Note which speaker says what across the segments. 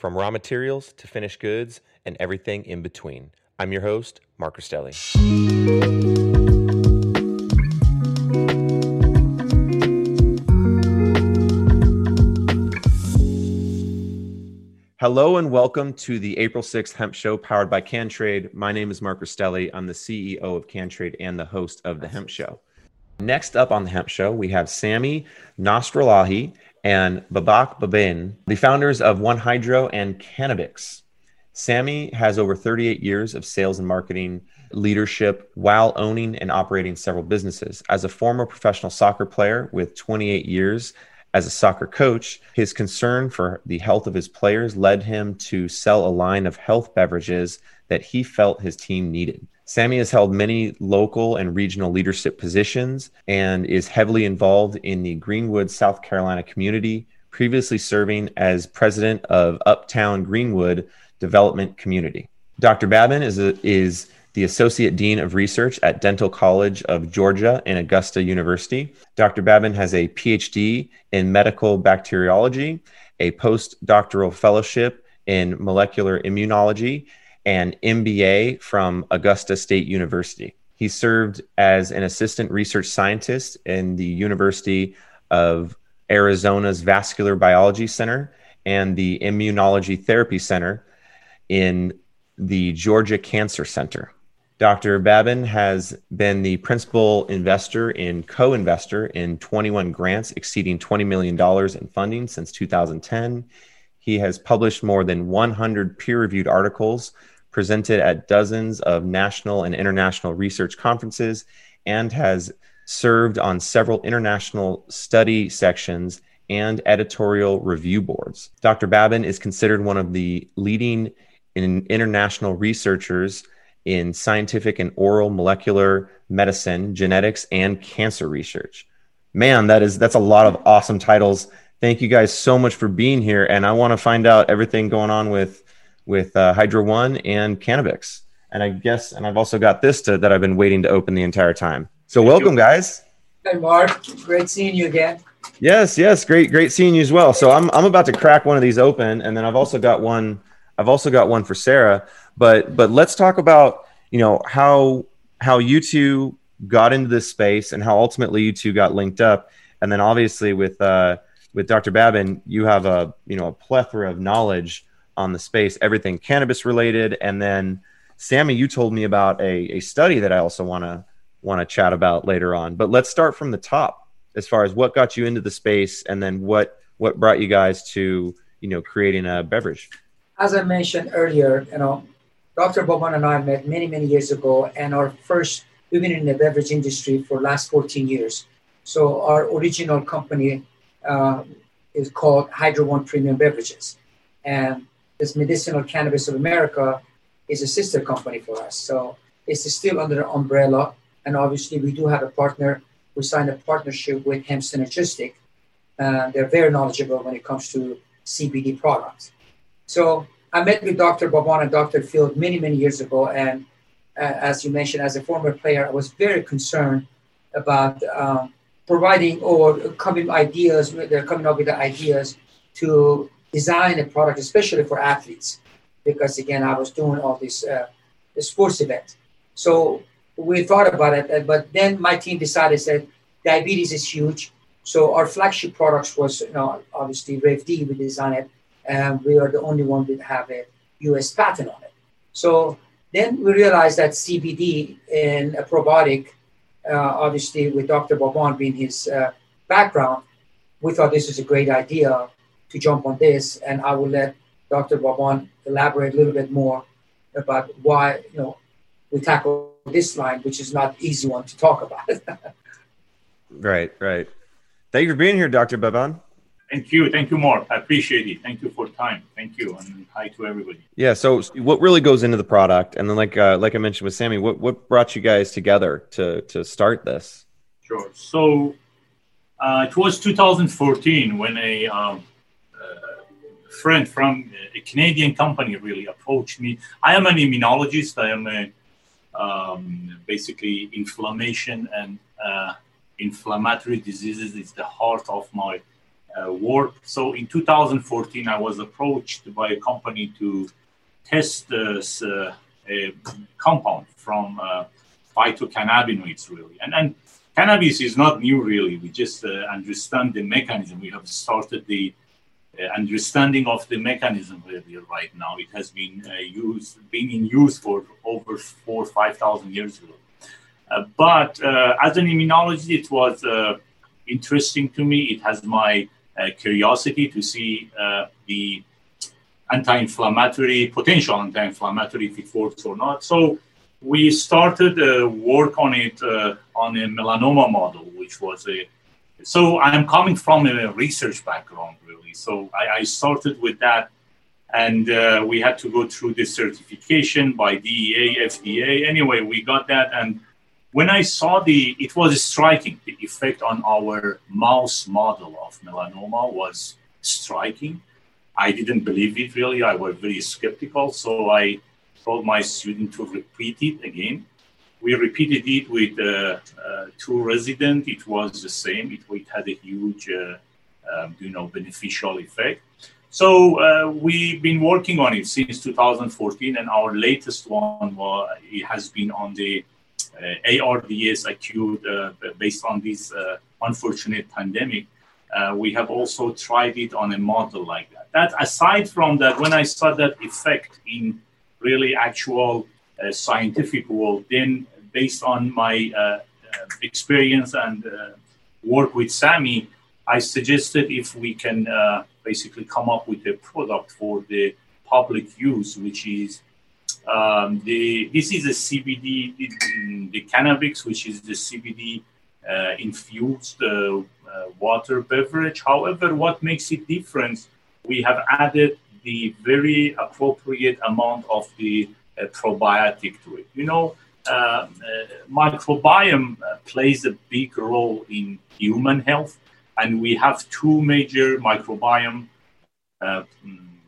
Speaker 1: from raw materials to finished goods and everything in between. I'm your host, Mark Rostelli. Hello and welcome to the April 6th Hemp Show powered by CanTrade. My name is Mark Rostelli. I'm the CEO of CanTrade and the host of the Hemp Show. Next up on the Hemp Show, we have Sammy Nasrallah and Babak Baban, the founders of One Hydro and Cannabix. Sammy has over 38 years of sales and marketing leadership while owning and operating several businesses. As a former professional soccer player with 28 years as a soccer coach, his concern for the health of his players led him to sell a line of health beverages that he felt his team needed. Sami has held many local and regional leadership positions and is heavily involved in the Greenwood, South Carolina community, previously serving as president of Uptown Greenwood Development Community. Dr. Baban is, a, is the Associate Dean of Research at Dental College of Georgia and Augusta University. Dr. Baban has a PhD in medical bacteriology, a postdoctoral fellowship in molecular immunology, and MBA from Augusta State University. He served as an assistant research scientist in the University of Arizona's Vascular Biology Center and the Immunology Therapy Center in the Georgia Cancer Center. Dr. Baban has been the principal investor and co investor in 21 grants exceeding $20 million in funding since 2010. He has published more than 100 peer reviewed articles, presented at dozens of national and international research conferences, and has served on several international study sections and editorial review boards. Dr. Baban is considered one of the leading international researchers in scientific and oral molecular medicine, genetics, and cancer research. Man, that is that's a lot of awesome titles. Thank you guys so much for being here, and I want to find out everything going on with with uh, Hydro One and Cannabix. And I guess, and I've also got this to, that I've been waiting to open the entire time. So, Thank welcome, you. guys.
Speaker 2: Hey, Mark. Great seeing you again.
Speaker 1: Yes, yes, great, great seeing you as well. So I'm I'm about to crack one of these open, and then I've also got one. I've also got one for Sarah. But but let's talk about you know how how you two got into this space and how ultimately you two got linked up, and then obviously with uh, with Dr. Baban, you have a you know a plethora of knowledge on the space, everything cannabis related, and then Sammy, you told me about a, a study that I also want to want to chat about later on. But let's start from the top as far as what got you into the space, and then what what brought you guys to you know creating a beverage.
Speaker 2: As I mentioned earlier, you know, Dr. Baban and I met many, many years ago, and our first, we've been in the beverage industry for last 14 years. So our original company uh, is called Hydro One Premium Beverages. And this Medicinal Cannabis of America is a sister company for us. So it's still under the umbrella. And obviously, we do have a partner. We signed a partnership with Hemp Synergistic. Uh, they're very knowledgeable when it comes to CBD products. So I met with Dr. Baban and Dr. Field many, many years ago. And uh, as you mentioned, as a former player, I was very concerned about um, providing or coming ideas. They're coming up with the ideas to design a product, especially for athletes, because again, I was doing all this uh, sports event. So we thought about it, but then my team decided that diabetes is huge. So our flagship products was, you know, obviously RevD, We designed it, and we are the only one that have a U.S. patent on it. So then we realized that CBD in a probiotic, uh, obviously with Dr. Baban being his uh, background, we thought this is a great idea to jump on this, and I will let Dr. Baban elaborate a little bit more about why you know we tackle this line, which is not easy one to talk about.
Speaker 1: right, right. Thank you for being here, Dr. Baban.
Speaker 3: Thank you. Thank you, Mark. I appreciate it. Thank you for time. Thank you. And hi to everybody.
Speaker 1: Yeah. So what really goes into the product? And then like uh, like I mentioned with Sammy, what, what brought you guys together to to start this?
Speaker 3: Sure. So uh, it was 2014 when a um, friend from a Canadian company really approached me. I am an immunologist. I am a, um, basically inflammation and uh, inflammatory diseases is the heart of my uh, work. So in 2014, I was approached by a company to test uh, a compound from uh, phytocannabinoids, really. And, and cannabis is not new, really. We just uh, understand the mechanism. We have started the understanding of the mechanism really right now. It has been uh, used, been in use for over four, five thousand years ago. Uh, but as an immunologist, it was interesting to me. It has my curiosity to see the anti-inflammatory potential anti-inflammatory if it works or not. So we started uh, work on it uh, on a melanoma model, which was a. So I'm coming from a research background, really. so I, I started with that, and uh, we had to go through this certification by DEA, FDA. Anyway, we got that, and when I saw the, it was striking. The effect on our mouse model of melanoma was striking. I didn't believe it really. I was very skeptical, so I told my student to repeat it again. We repeated it with uh, uh, two residents. It was the same. It, it had a huge uh, um, you know, beneficial effect. So we've been working on it since 2014, and our latest one well, it has been on the ARDS acute based on this unfortunate pandemic. Uh, we have also tried it on a model like that. That aside from that, when I saw that effect in really actual scientific world, then based on my experience and work with Sami, I suggested if we can uh, basically come up with a product for the public use, which is um, the this is a CBD the, the cannabis, which is the CBD uh, infused uh, uh, water beverage. However, what makes it different? We have added the very appropriate amount of the uh, probiotic to it. You know, uh, uh, microbiome plays a big role in human health and we have two major microbiome uh,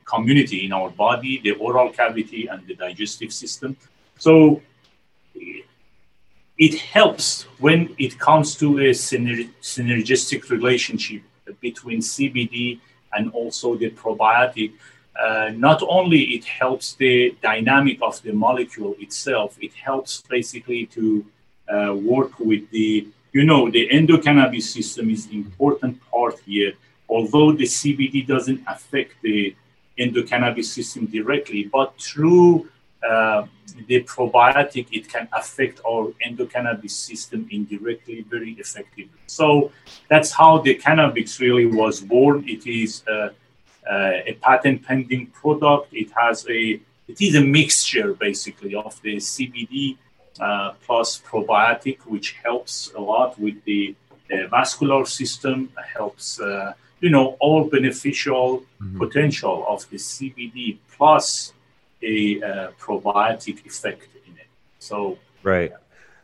Speaker 3: community in our body, the oral cavity and the digestive system. So it helps when it comes to a synergistic relationship between CBD and also the probiotic. Uh, not only it helps the dynamic of the molecule itself, it helps basically to uh, work with the you know, the endocannabis system is the important part here. Although the CBD doesn't affect the endocannabis system directly, but through uh, the probiotic, it can affect our endocannabis system indirectly very effectively. So that's how the cannabis really was born. It is uh, a patent pending product. It has a it is a mixture basically of the CBD uh, plus probiotic, which helps a lot with the uh, vascular system, helps, uh, you know, all beneficial mm-hmm. potential of the CBD plus a uh, probiotic effect in it. So,
Speaker 1: right.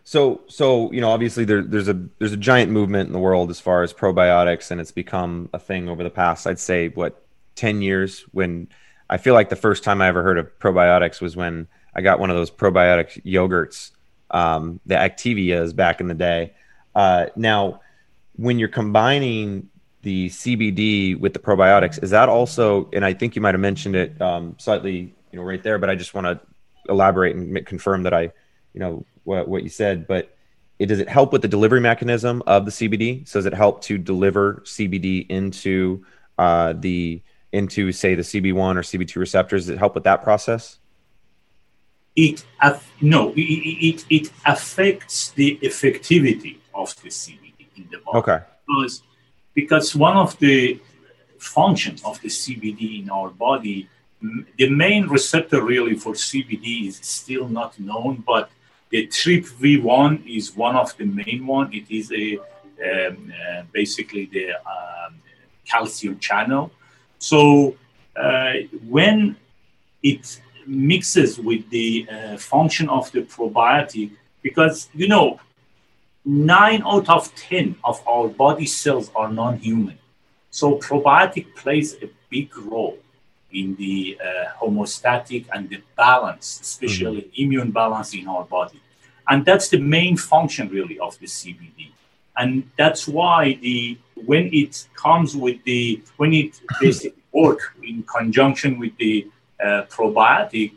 Speaker 1: So, so you know, obviously there, there's a there's a giant movement in the world as far as probiotics, and it's become a thing over the past, I'd say, what, ten years. When I feel like the first time I ever heard of probiotics was when I got one of those probiotic yogurts um, the Activias back in the day. Uh, now, when you're combining the CBD with the probiotics, is that also? And I think you might have mentioned it um, slightly, you know, right there. But I just want to elaborate and confirm that I, you know, what what you said. But it does it help with the delivery mechanism of the CBD? So does it help to deliver CBD into uh, the into say the CB1 or CB2 receptors? It help with that process?
Speaker 3: It no, it, it, it affects the effectivity of the CBD in the body.
Speaker 1: Okay.
Speaker 3: Because, because one of the functions of the CBD in our body, the main receptor really for CBD is still not known, but the TRPV1 is one of the main one. It is a um, uh, basically the um, calcium channel. So uh, when it mixes with the uh, function of the probiotic, because you know, nine out of ten of our body cells are non-human. So probiotic plays a big role in the uh, homeostatic and the balance, especially mm-hmm. immune balance in our body. And that's the main function really of the CBD. And that's why the when it comes with the when it basically work in conjunction with the uh, probiotic,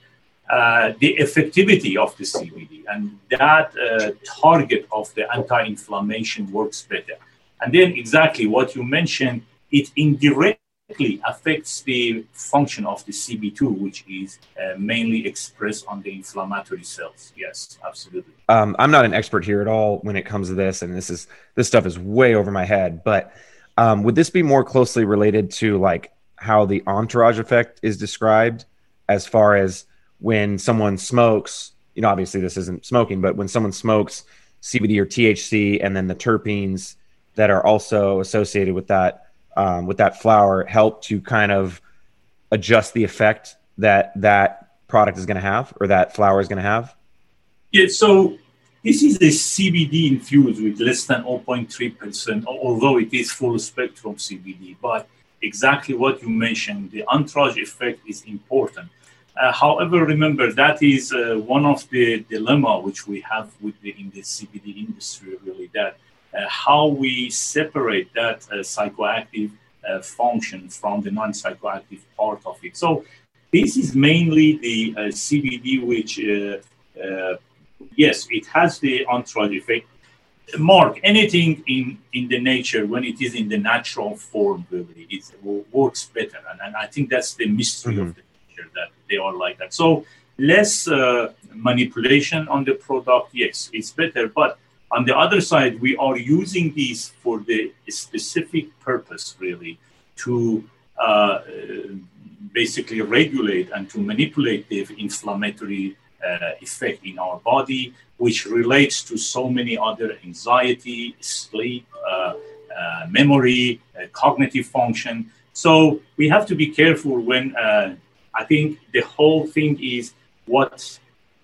Speaker 3: uh, the effectivity of the CBD and that uh, target of the anti-inflammation works better. And then exactly what you mentioned, it indirectly affects the function of the CB2, which is uh, mainly expressed on the inflammatory cells. Yes, absolutely.
Speaker 1: Um, I'm not an expert here at all when it comes to this, and this is this stuff is way over my head. But um, would this be more closely related to like how the entourage effect is described, as far as when someone smokes? You know, obviously this isn't smoking, but when someone smokes CBD or THC, and then the terpenes that are also associated with that um, with that flower help to kind of adjust the effect that that product is going to have or that flower is going to have?
Speaker 3: Yeah, so this is a CBD infused with less than 0.3%, although it is full spectrum CBD. But exactly what you mentioned, the entourage effect is important. Uh, however, remember that is uh, one of the dilemma which we have with the, in the CBD industry, really, that how we separate that uh, psychoactive uh, function from the non-psychoactive part of it. So this is mainly the CBD, which yes, it has the entourage effect. Mark, anything in, in the nature, when it is in the natural form, really, it works better. And, and I think that's the mystery mm-hmm. of the nature, that they are like that. So less uh, manipulation on the product, yes, it's better. But on the other side, we are using these for the specific purpose, really, to uh, basically regulate and to manipulate the inflammatory uh, effect in our body, which relates to so many other anxiety, sleep, uh, uh memory, uh, cognitive function. So we have to be careful when uh, I think the whole thing is what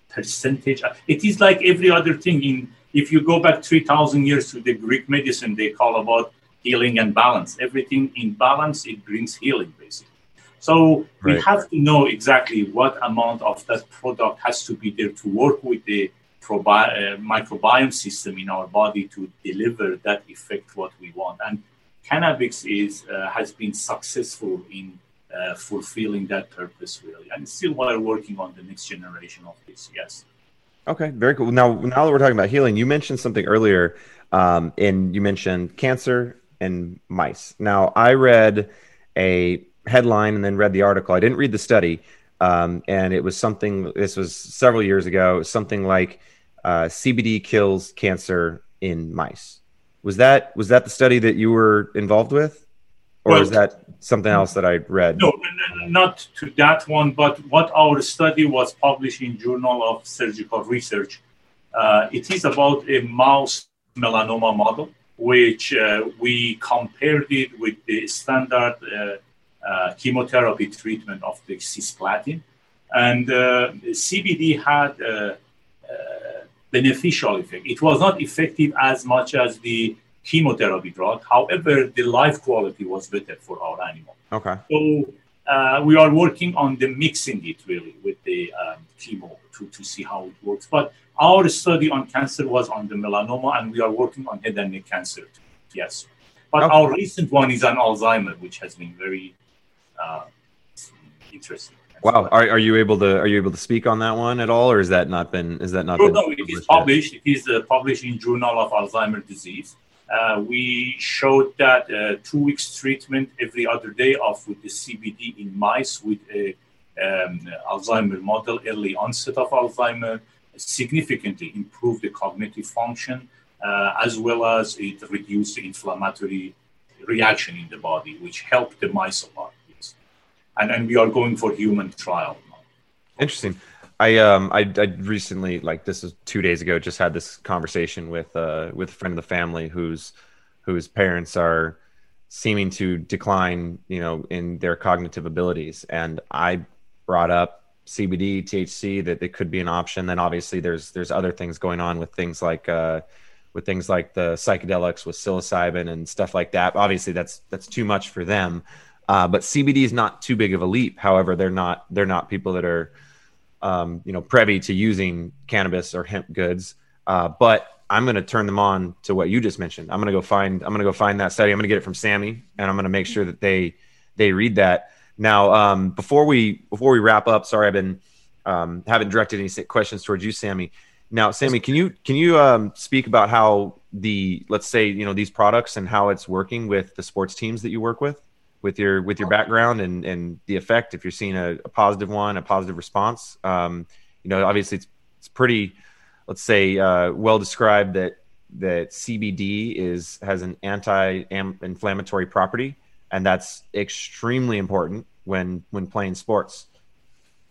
Speaker 3: percentage. It is like every other thing in if you go back 3,000 years to the Greek medicine, they call about healing and balance. Everything in balance, it brings healing, basically. So right. we have to know exactly what amount of that product has to be there to work with the probi- uh, microbiome system in our body to deliver that effect what we want. And cannabis is uh, has been successful in uh, fulfilling that purpose really. And still, we're working on the next generation of this. Yes.
Speaker 1: Okay, very cool. Now, now that we're talking about healing, you mentioned something earlier, um, and you mentioned cancer and mice. Now, I read a headline and then read the article. I didn't read the study, um, and it was something. This was several years ago. Something like uh, CBD kills cancer in mice. Was that was that the study that you were involved with? Or well, is that something else that I read?
Speaker 3: No, not to that one, but what our study was published in Journal of Surgical Research. Uh, it is about a mouse melanoma model, which uh, we compared it with the standard uh, uh chemotherapy treatment of the cisplatin. And uh, CBD had a, a beneficial effect. It was not effective as much as the chemotherapy drug. However, the life quality was better for our animal.
Speaker 1: Okay.
Speaker 3: So uh, we are working on the mixing it really with the um, chemo to, to see how it works. But our study on cancer was on the melanoma, and we are working on head and neck cancer. Too. Yes, but okay. our recent one is on Alzheimer, which has been very uh, interesting.
Speaker 1: Wow, are, are you able to are you able to speak on that one at all, or is that not been is that not?
Speaker 3: No, no, it is published. Yet? It is uh, published in Journal of Alzheimer's Disease. Uh, we showed that uh, two weeks treatment every other day of with the CBD in mice with a um, Alzheimer model, early onset of Alzheimer, significantly improved the cognitive function, uh, as well as it reduced the inflammatory reaction in the body, which helped the mice a lot. And, and we are going for human trial.
Speaker 1: Interesting. I um I, I recently like this is two days ago just had this conversation with uh with a friend of the family whose whose parents are seeming to decline you know in their cognitive abilities. And I brought up CBD THC that it could be an option. Then obviously there's there's other things going on with things like uh with things like the psychedelics with psilocybin and stuff like that. Obviously that's that's too much for them. Uh, but CBD is not too big of a leap. However they're not they're not people that are um, you know, privy to using cannabis or hemp goods. Uh, but I'm going to turn them on to what you just mentioned. I'm going to go find, I'm going to go find that study. I'm going to get it from Sammy and I'm going to make sure that they, they read that. Now, um, before we, before we wrap up, sorry, I've been, um, haven't directed any questions towards you, Sammy. Now, Sammy, can you, can you, um, speak about how the, let's say, you know, these products and how it's working with the sports teams that you work with? With your with your background and and the effect if you're seeing a, a positive one a positive response um, you know obviously it's it's pretty let's say uh, well described that that CBD is has an anti-inflammatory property and that's extremely important when when playing sports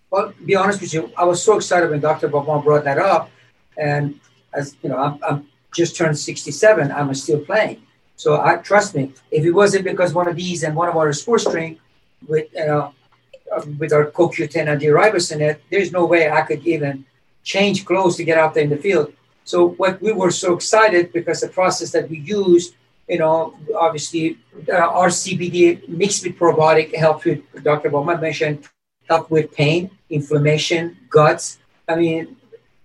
Speaker 2: well be honest with you I was so excited when Dr. Baban brought that up and as you know I'm, I'm just turned 67 I'm still playing so I trust me, if it wasn't because one of these and one of our sports drink with uh, with our CoQ10 and D-ribose in it, there's no way I could even change clothes to get out there in the field. So what we were so excited because the process that we used, you know, obviously uh, our CBD mixed with probiotic helped with Dr. Bowman mentioned help with pain, inflammation, guts. I mean,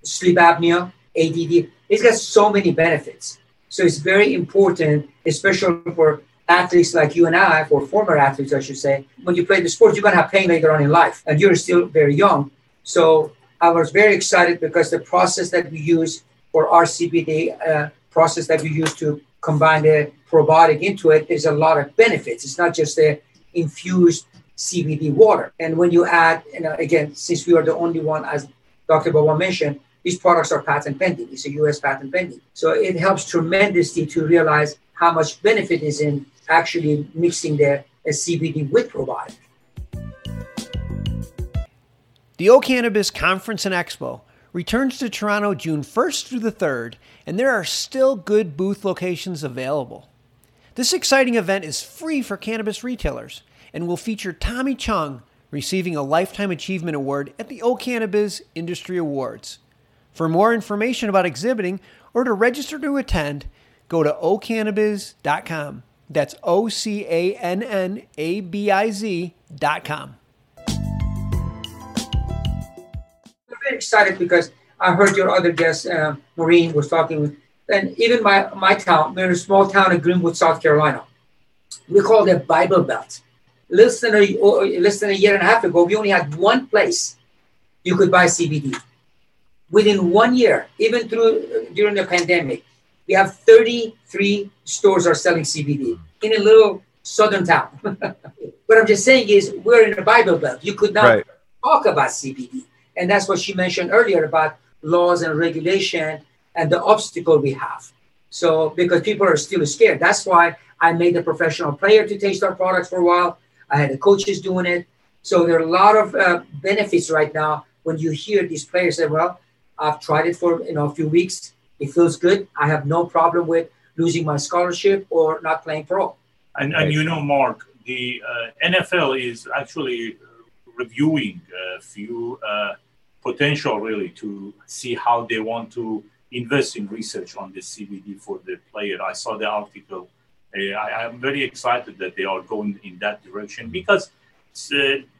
Speaker 2: sleep apnea, ADD. It's got so many benefits. So it's very important, especially for athletes like you and I, for former athletes, I should say. When you play the sport, you're going to have pain later on in life, and you're still very young. So I was very excited because the process that we use for our CBD uh, process that we use to combine the probiotic into it, there's a lot of benefits. It's not just the infused CBD water. And when you add, you know, again, since we are the only one, as Dr. Baba mentioned, these products are patent pending. It's a US patent pending. So it helps tremendously to realize how much benefit is in actually mixing the CBD with probiotic.
Speaker 4: The O'Cannabiz Conference and Expo returns to Toronto June 1st through the 3rd, and there are still good booth locations available. This exciting event is free for cannabis retailers and will feature Tommy Chong receiving a Lifetime Achievement Award at the O'Cannabiz Industry Awards. For more information about exhibiting or to register to attend, go to ocannabiz.com. That's O C A N N A B I Z.com.
Speaker 2: I'm very excited because I heard your other guest, uh, Maureen, was talking with, and even my, my town, we're in a small town in Greenwood, South Carolina. We call it Bible Belt. Less than, a, less than a year and a half ago, we only had one place you could buy CBD within one year, even through during the pandemic, we have 33 stores are selling CBD in a little southern town. what I'm just saying is we're in a Bible Belt. You could not right. talk about CBD. And that's what she mentioned earlier about laws and regulation and the obstacle we have. So because people are still scared. That's why I made a professional player to taste our products for a while. I had the coaches doing it. So there are a lot of uh, benefits right now when you hear these players say, well, I've tried it for you know a few weeks. It feels good. I have no problem with losing my scholarship or not playing pro.
Speaker 3: And, and you know, Mark, the uh, NFL is actually reviewing a few uh, potential really to see how they want to invest in research on the CBD for the player. I saw the article. Uh, I, am very excited that they are going in that direction because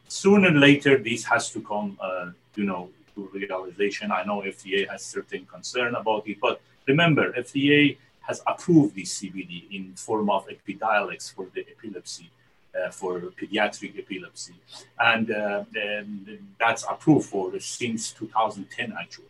Speaker 3: sooner or later, this has to come, uh, you know, realization. I know FDA has certain concern about it, but remember, FDA has approved this CBD in form of Epidiolex for the epilepsy, uh, for pediatric epilepsy, and, uh, and, that's approved for since 2010 actually.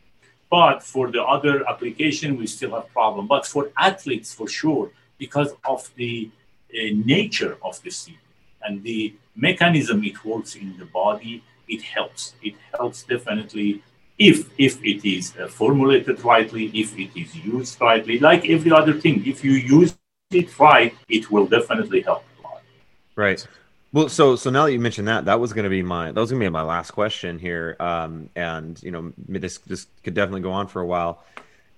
Speaker 3: But for the other application, we still have problem. But for athletes, for sure, because of the uh, nature of the CBD and the mechanism it works in the body, it helps. It helps definitely if if it is uh, formulated rightly, if it is used rightly. Like every other thing, if you use it right, it will definitely help. A lot.
Speaker 1: Right. Well, so so now that you mentioned that, that was going to be my that was going to be my last question here, um, and you know this this could definitely go on for a while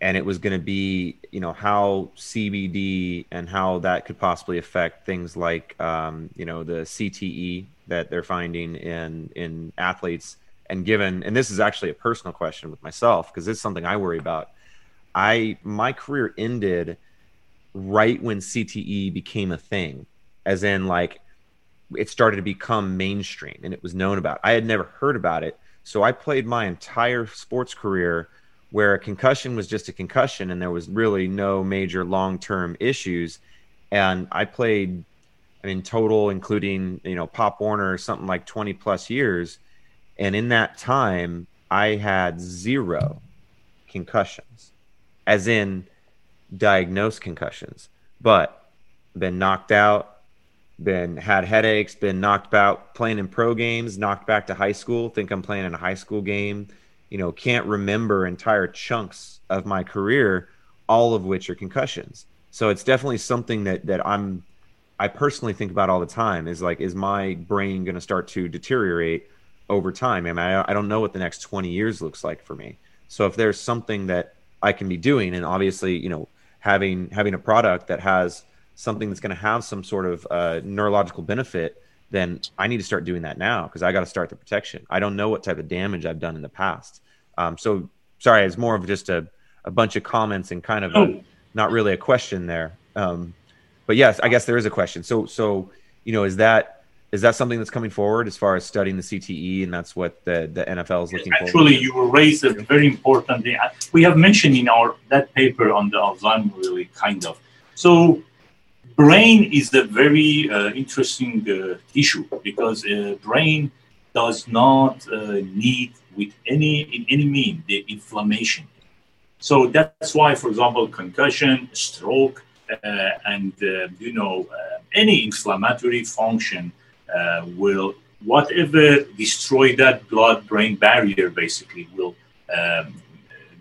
Speaker 1: and it was going to be you know how CBD and how that could possibly affect things like um, you know the CTE that they're finding in in athletes and given and this is actually a personal question with myself because it's something I worry about. I my career ended right when CTE became a thing, as in like it started to become mainstream and it was known about. I had never heard about it, so I played my entire sports career where a concussion was just a concussion and there was really no major long-term issues. And i played I mean total including you know pop warner something like 20 plus years. And in that time i had zero concussions as in diagnosed concussions but been knocked out been had headaches been knocked out playing in pro games knocked back to high school think i'm playing in a high school game you know, can't remember entire chunks of my career, all of which are concussions. So it's definitely something that that I'm I personally think about all the time is like, is my brain going to start to deteriorate over time? I mean, I, I don't know what the next 20 years looks like for me. So if there's something that I can be doing, and obviously, you know, having having a product that has something that's going to have some sort of uh, neurological benefit then I need to start doing that now because I got to start the protection. I don't know what type of damage I've done in the past. Um, so sorry, it's more of just a, a bunch of comments and kind of a, not really a question there. Um, but yes, I guess there is a question. So, so, you know, is that, is that something that's coming forward as far as studying the CTE and that's what the, the NFL is looking
Speaker 3: for? Actually, you were raised a very important thing. We have mentioned in our, that paper on the Alzheimer really kind of. So brain is a very uh, interesting uh, issue because uh, brain does not uh, need with any in any mean the inflammation. So that's why for example concussion stroke uh, and uh, you know any inflammatory function will whatever destroy that blood brain barrier basically will um,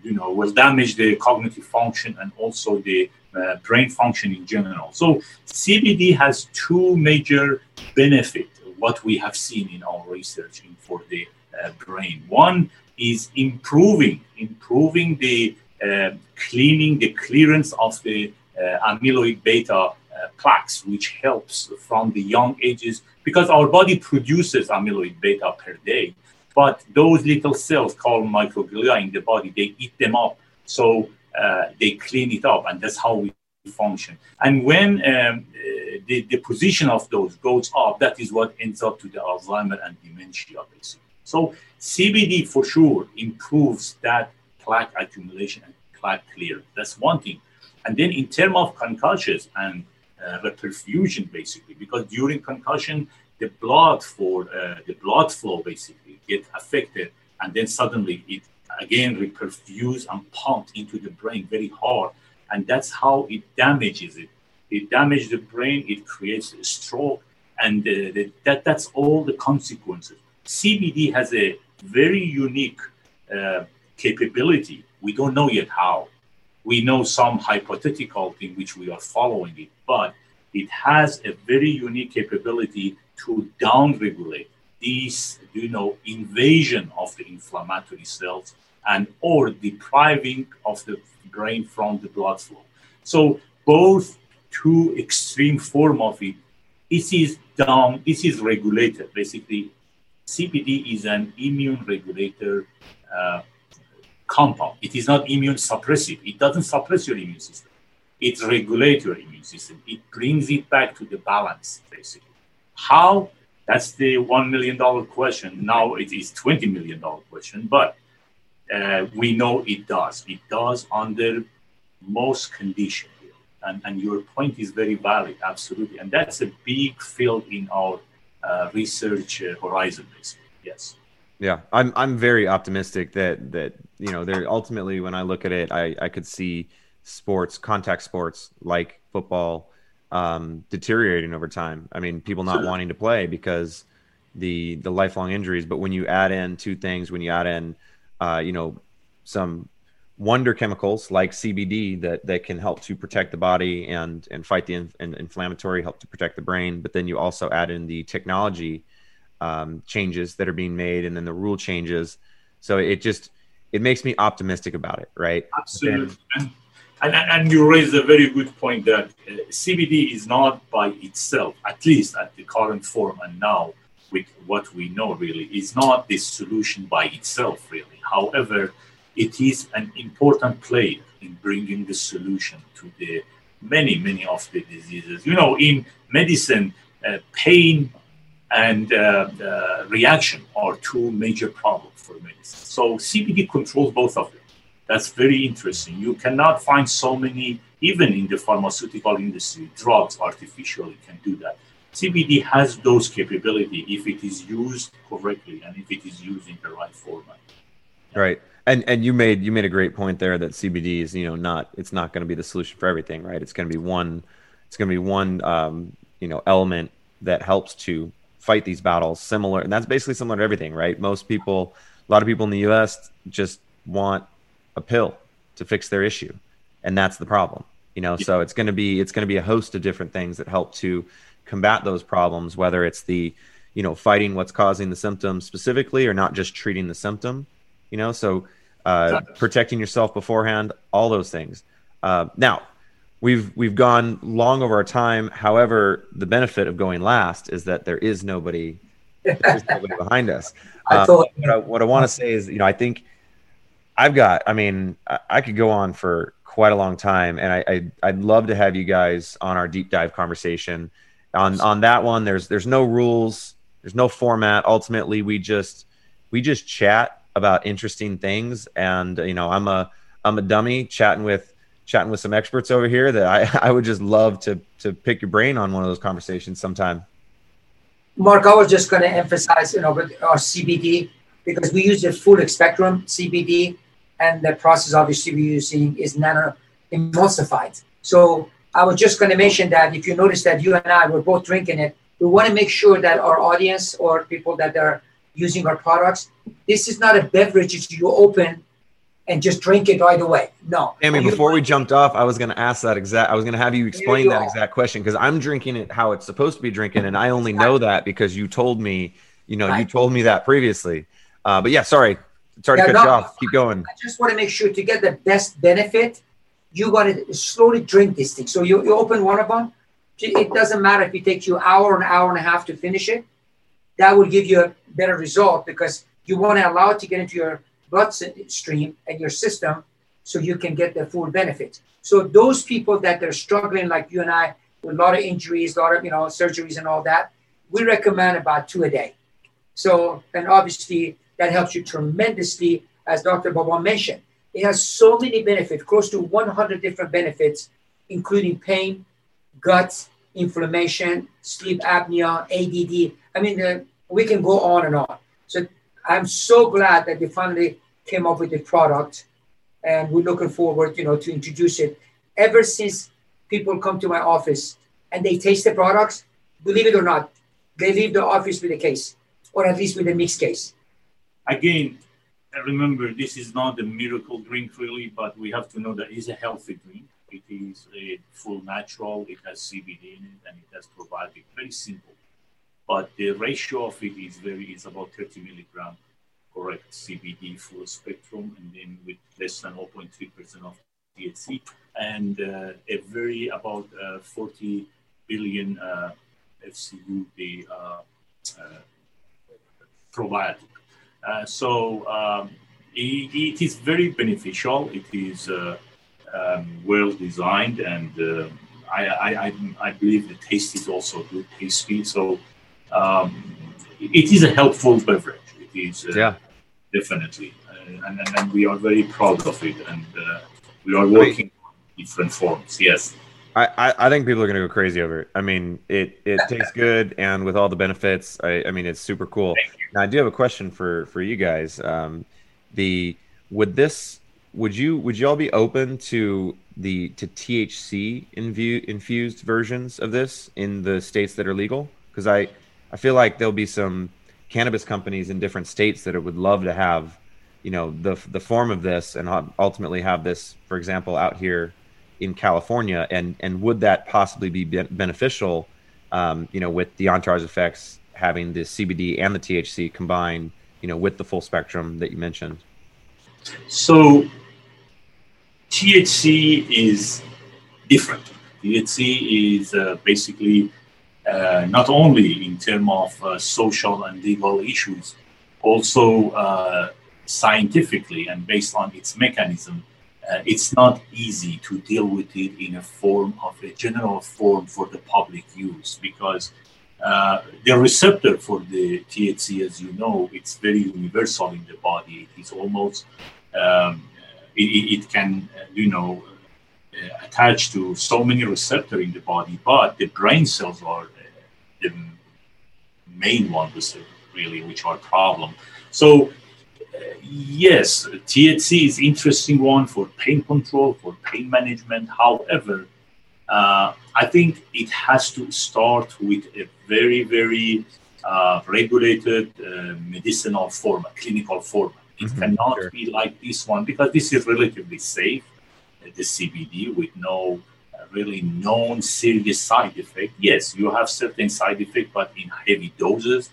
Speaker 3: you know will damage the cognitive function and also the uh, brain function in general. So CBD has two major benefits, what we have seen in our research for the uh, brain. One is improving, improving the uh, cleaning, the clearance of the uh, amyloid beta uh, plaques, which helps from the young ages because our body produces amyloid beta per day. But those little cells called microglia in the body, they eat them up. So they clean it up, and that's how we function. And when um, uh, the, the position of those goes up, that is what ends up to the Alzheimer and dementia, basically. So CBD for sure improves that plaque accumulation and plaque clearance. That's one thing. And then in terms of concussions and uh, reperfusion, basically, because during concussion, the blood for uh, the blood flow basically get affected, and then suddenly it again reperfused and pumped into the brain very hard, and that's how it damages it. It damages the brain, it creates a stroke, and uh, the, that that's all the consequences. CBD has a very unique uh, capability. We don't know yet how. We know some hypothetical thing which we are following it, but it has a very unique capability to downregulate these, you know, invasion of the inflammatory cells and or depriving of the brain from the blood flow. So both two extreme form of it, this is down, this is regulated. Basically, CBD is an immune regulator uh, compound. It is not immune suppressive. It doesn't suppress your immune system. It regulates your immune system. It brings it back to the balance, basically. How? That's the one million dollar question. Now it is twenty million dollar question, but uh, we know it does. It does under most conditions. And, and your point is very valid, absolutely. And that's a big field in our uh, research uh, horizon, basically. Yes.
Speaker 1: Yeah, I'm I'm very optimistic that that you know there ultimately when I look at it, I I could see sports, contact sports like football, um, deteriorating over time. I mean, people not wanting to play because the the lifelong injuries. But when you add in two things, when you add in, uh, you know, some wonder chemicals like CBD that that can help to protect the body and and fight the in, and inflammatory, help to protect the brain. But then you also add in the technology um, changes that are being made, and then the rule changes. So it just it makes me optimistic about it, right?
Speaker 3: Absolutely. And, and, and you raise a very good point that uh, CBD is not by itself, at least at the current form and now with what we know really, is not the solution by itself really. However, it is an important player in bringing the solution to the many, many of the diseases. You know, in medicine, uh, pain and uh, uh, reaction are two major problems for medicine. So CBD controls both of them. That's very interesting. You cannot find so many, even in the pharmaceutical industry, drugs artificially can do that. CBD has those capability if it is used correctly and if it is used in the right format.
Speaker 1: Right. And and you made you made a great point there that CBD is you know not it's not going to be the solution for everything, right? It's going to be one it's going to be one um, you know element that helps to fight these battles similar and that's basically similar to everything, right? Most people a lot of people in the US just want a pill to fix their issue. And that's the problem. You know, so it's going to be it's going to be a host of different things that help to combat those problems whether it's the you know fighting what's causing the symptoms specifically or not just treating the symptom you know? So uh, protecting yourself beforehand all those things. Uh, now we've we've gone long over our time. However the benefit of going last is that there is nobody, there is nobody behind us. Um, what I, what I want to say is you know i think I've got, I mean, I, I could go on for quite a long time, and I, I would love to have you guys on our deep dive conversation. On on that one, there's there's no rules, there's no format. Ultimately, we just we just chat about interesting things, and you know, I'm a I'm a dummy chatting with chatting with some experts over here that I, I would just love to to pick your brain on one of those conversations sometime.
Speaker 2: Mark, I was just going to emphasize, you know, with our CBD because we use the full spectrum CBD and the process obviously we're using is nano emulsified. So I was just going to mention that if you notice that you and I were both drinking it, we want to make sure that our audience or people that are using our products, this is not a beverage that you open and just drink it right away. No.
Speaker 1: Mean, before we jumped off, I was going to ask that exact. I was going to have you explain you that are. exact question because I'm drinking it how it's supposed to be drinking, and I only know that because you told me. You know, right. you told me that previously. Uh, but yeah, sorry, Sorry yeah, to cut no, you off. Keep going.
Speaker 2: I just want to make sure to get the best benefit, you got to slowly drink this thing. So you, you open one of them. It doesn't matter if it takes you an hour, an hour and a half to finish it. That will give you a better result because you want to allow it to get into your bloodstream and your system so you can get the full benefit. So those people that are struggling like you and I with a lot of injuries, a lot of you know surgeries and all that, we recommend about two a day. So and obviously that helps you tremendously, as Dr. Baba mentioned. It has so many benefits, close to 100 different benefits, including pain, gut, inflammation, sleep apnea, ADD. I mean, uh, we can go on and on. So I'm so glad that they finally came up with the product, and we're looking forward, you know, to introduce it. Ever since people come to my office and they taste the products, believe it or not, they leave the office with a case, or at least with a mixed case
Speaker 3: again, remember this is not a miracle drink really, but we have to know that it's a healthy drink. It is a full natural. It has CBD in it, and it has probiotic. Very simple, but the ratio of it is very is about 30 milligram correct CBD full spectrum, and then with less than 0.3 percent of THC, and uh, a very about uh, 40 billion uh, FCU the uh, uh, probiotic. Uh, so um, it, it is very beneficial. It is uh, um, well designed, and uh, I, I, I, believe the taste is also good, tasty. So um, it is a helpful beverage. It is uh,
Speaker 1: Yeah.
Speaker 3: definitely, uh, and, and, and we are very proud of it, and uh, we are working on different forms. Yes.
Speaker 1: I, I, I think people are gonna go crazy over it. I mean, it it tastes good, and with all the benefits, I, I mean, it's super cool. Now, I do have a question for for you guys. Um, the would this would you would you all be open to the to THC infu- infused versions of this in the states that are legal? Because I I feel like there'll be some cannabis companies in different states that would love to have, you know, the the form of this and ultimately have this, for example, out here in California, and and would that possibly be beneficial, um, you know, with the entourage effects having the CBD and the THC combined, you know, with the full spectrum that you mentioned?
Speaker 3: So THC is different. THC is uh, basically uh, not only in terms of uh, social and legal issues, also uh, scientifically and based on its mechanism, uh, it's not easy to deal with it in a form of a general form for the public use because uh, the receptor for the THC, as you know, it's very universal in the body. It is almost um, it, it can, uh, you know, uh, attach to so many receptors in the body, but the brain cells are uh, the main ones, really, which are problem. So, yes, THC is interesting one for pain control, for pain management. However, uh, I think it has to start with a very, very uh, regulated uh, medicinal format, clinical form. It
Speaker 1: Mhm,
Speaker 3: cannot
Speaker 1: sure.
Speaker 3: be like this one because this is relatively safe, uh, the CBD, with no uh, really known serious side effect. Yes, you have certain side effect, but in heavy doses,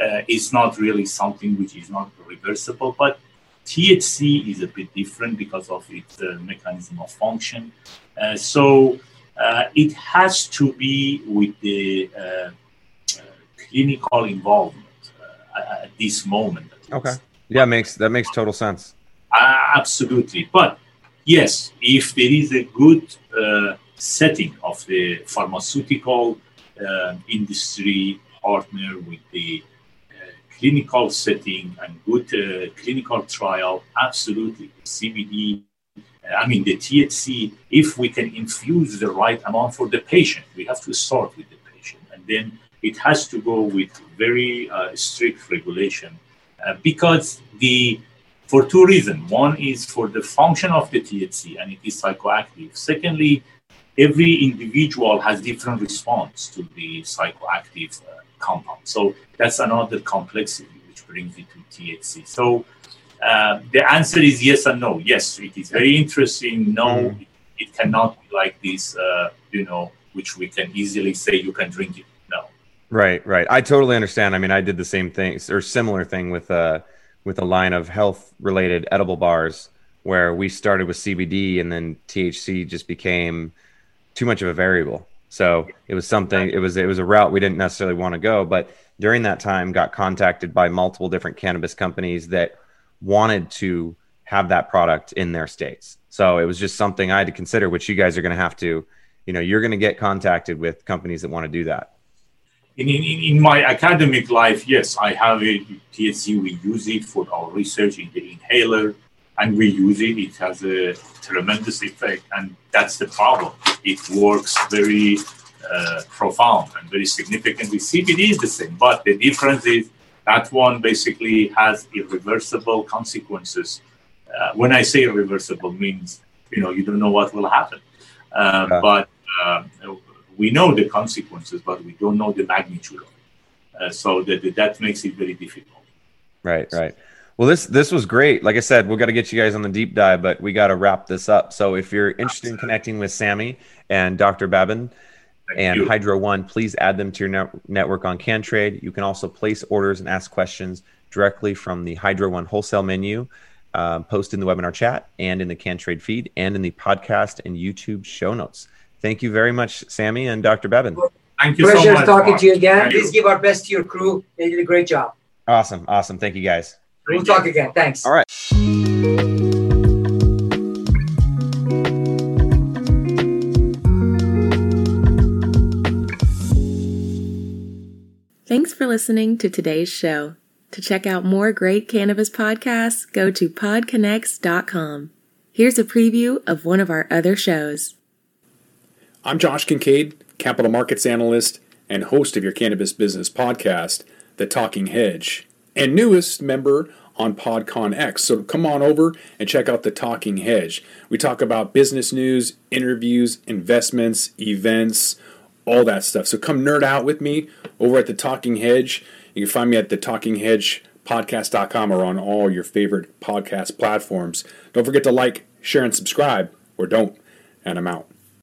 Speaker 3: uh, it's not really something which is not reversible. But THC is a bit different because of its uh, mechanism of function. Uh, so uh, it has to be with the uh, uh, clinical involvement uh, at this moment. at least.
Speaker 1: Okay. Yeah, makes that makes total sense.
Speaker 3: Uh, absolutely. But yes, if there is a good uh, setting of the pharmaceutical industry partner with the clinical setting and good uh, clinical trial, absolutely. CBD, uh, I mean, the THC, if we can infuse the right amount for the patient, we have to start with the patient. And then it has to go with very uh, strict regulation uh, because the for two reasons. One is for the function of the THC and it is psychoactive. Secondly, every individual has different response to the psychoactive uh, compound. So that's another complexity which brings it to THC. So uh, the answer is yes and no. Yes, it is very interesting. No,
Speaker 1: Mhm.
Speaker 3: it, it cannot be like this, uh, you know, which we can easily say you can drink it. No.
Speaker 1: Right, right. I totally understand. I mean, I did the same thing or similar thing with uh with a line of health related edible bars where we started with CBD and then THC just became too much of a variable. So it was something it was it was a route we didn't necessarily want to go, but during that time got contacted by multiple different cannabis companies that wanted to have that product in their states. So it was just something I had to consider which you guys are going to have to, you know, you're going to get contacted with companies that want to do that.
Speaker 3: In, in, in my academic life, yes, I have a THC. We use it for our research in the inhaler, and we use it. It has a tremendous effect, and that's the problem. It works very uh, profound and very significantly. CBD is the same, but the difference is that one basically has irreversible consequences. Uh, when I say irreversible, means you know you don't know what will happen, uh,
Speaker 1: Yeah.
Speaker 3: but uh, we know the consequences, but we don't know the magnitude of it. Uh, so that that makes it very difficult.
Speaker 1: Right, right. Well, this this was great. Like I said, we've got to get you guys on the deep dive, but we got to wrap this up. So if you're interested in connecting with Sammy and Dr. Baban
Speaker 3: Thank
Speaker 1: and
Speaker 3: you.
Speaker 1: Hydro One, please add them to your net- network on CanTrade. You can also place orders and ask questions directly from the Hydro One wholesale menu, um, post in the webinar chat and in the CanTrade feed and in the podcast and YouTube show notes. Thank you very much, Sammy and Dr. Baban.
Speaker 3: Thank you so
Speaker 2: Pleasure
Speaker 3: much.
Speaker 2: talking
Speaker 3: Mark.
Speaker 2: to you again.
Speaker 3: Thank
Speaker 2: Please give our best to your crew. They did a great job.
Speaker 1: Awesome, awesome. Thank you guys.
Speaker 2: We'll
Speaker 3: Thank you.
Speaker 2: talk again. Thanks.
Speaker 1: All right.
Speaker 5: Thanks for listening to today's show. To check out more great cannabis podcasts, go to podconx.com. Here's a preview of one of our other shows.
Speaker 6: I'm Josh Kincaid, capital markets analyst and host of your cannabis business podcast, The Talking Hedge, and newest member on PodCon X. So come on over and check out The Talking Hedge. We talk about business news, interviews, investments, events, all that stuff. So come nerd out with me over at The Talking Hedge. You can find me at the Talking Hedge podcast.com or on all your favorite podcast platforms. Don't forget to like, share, and subscribe, or don't. And I'm out.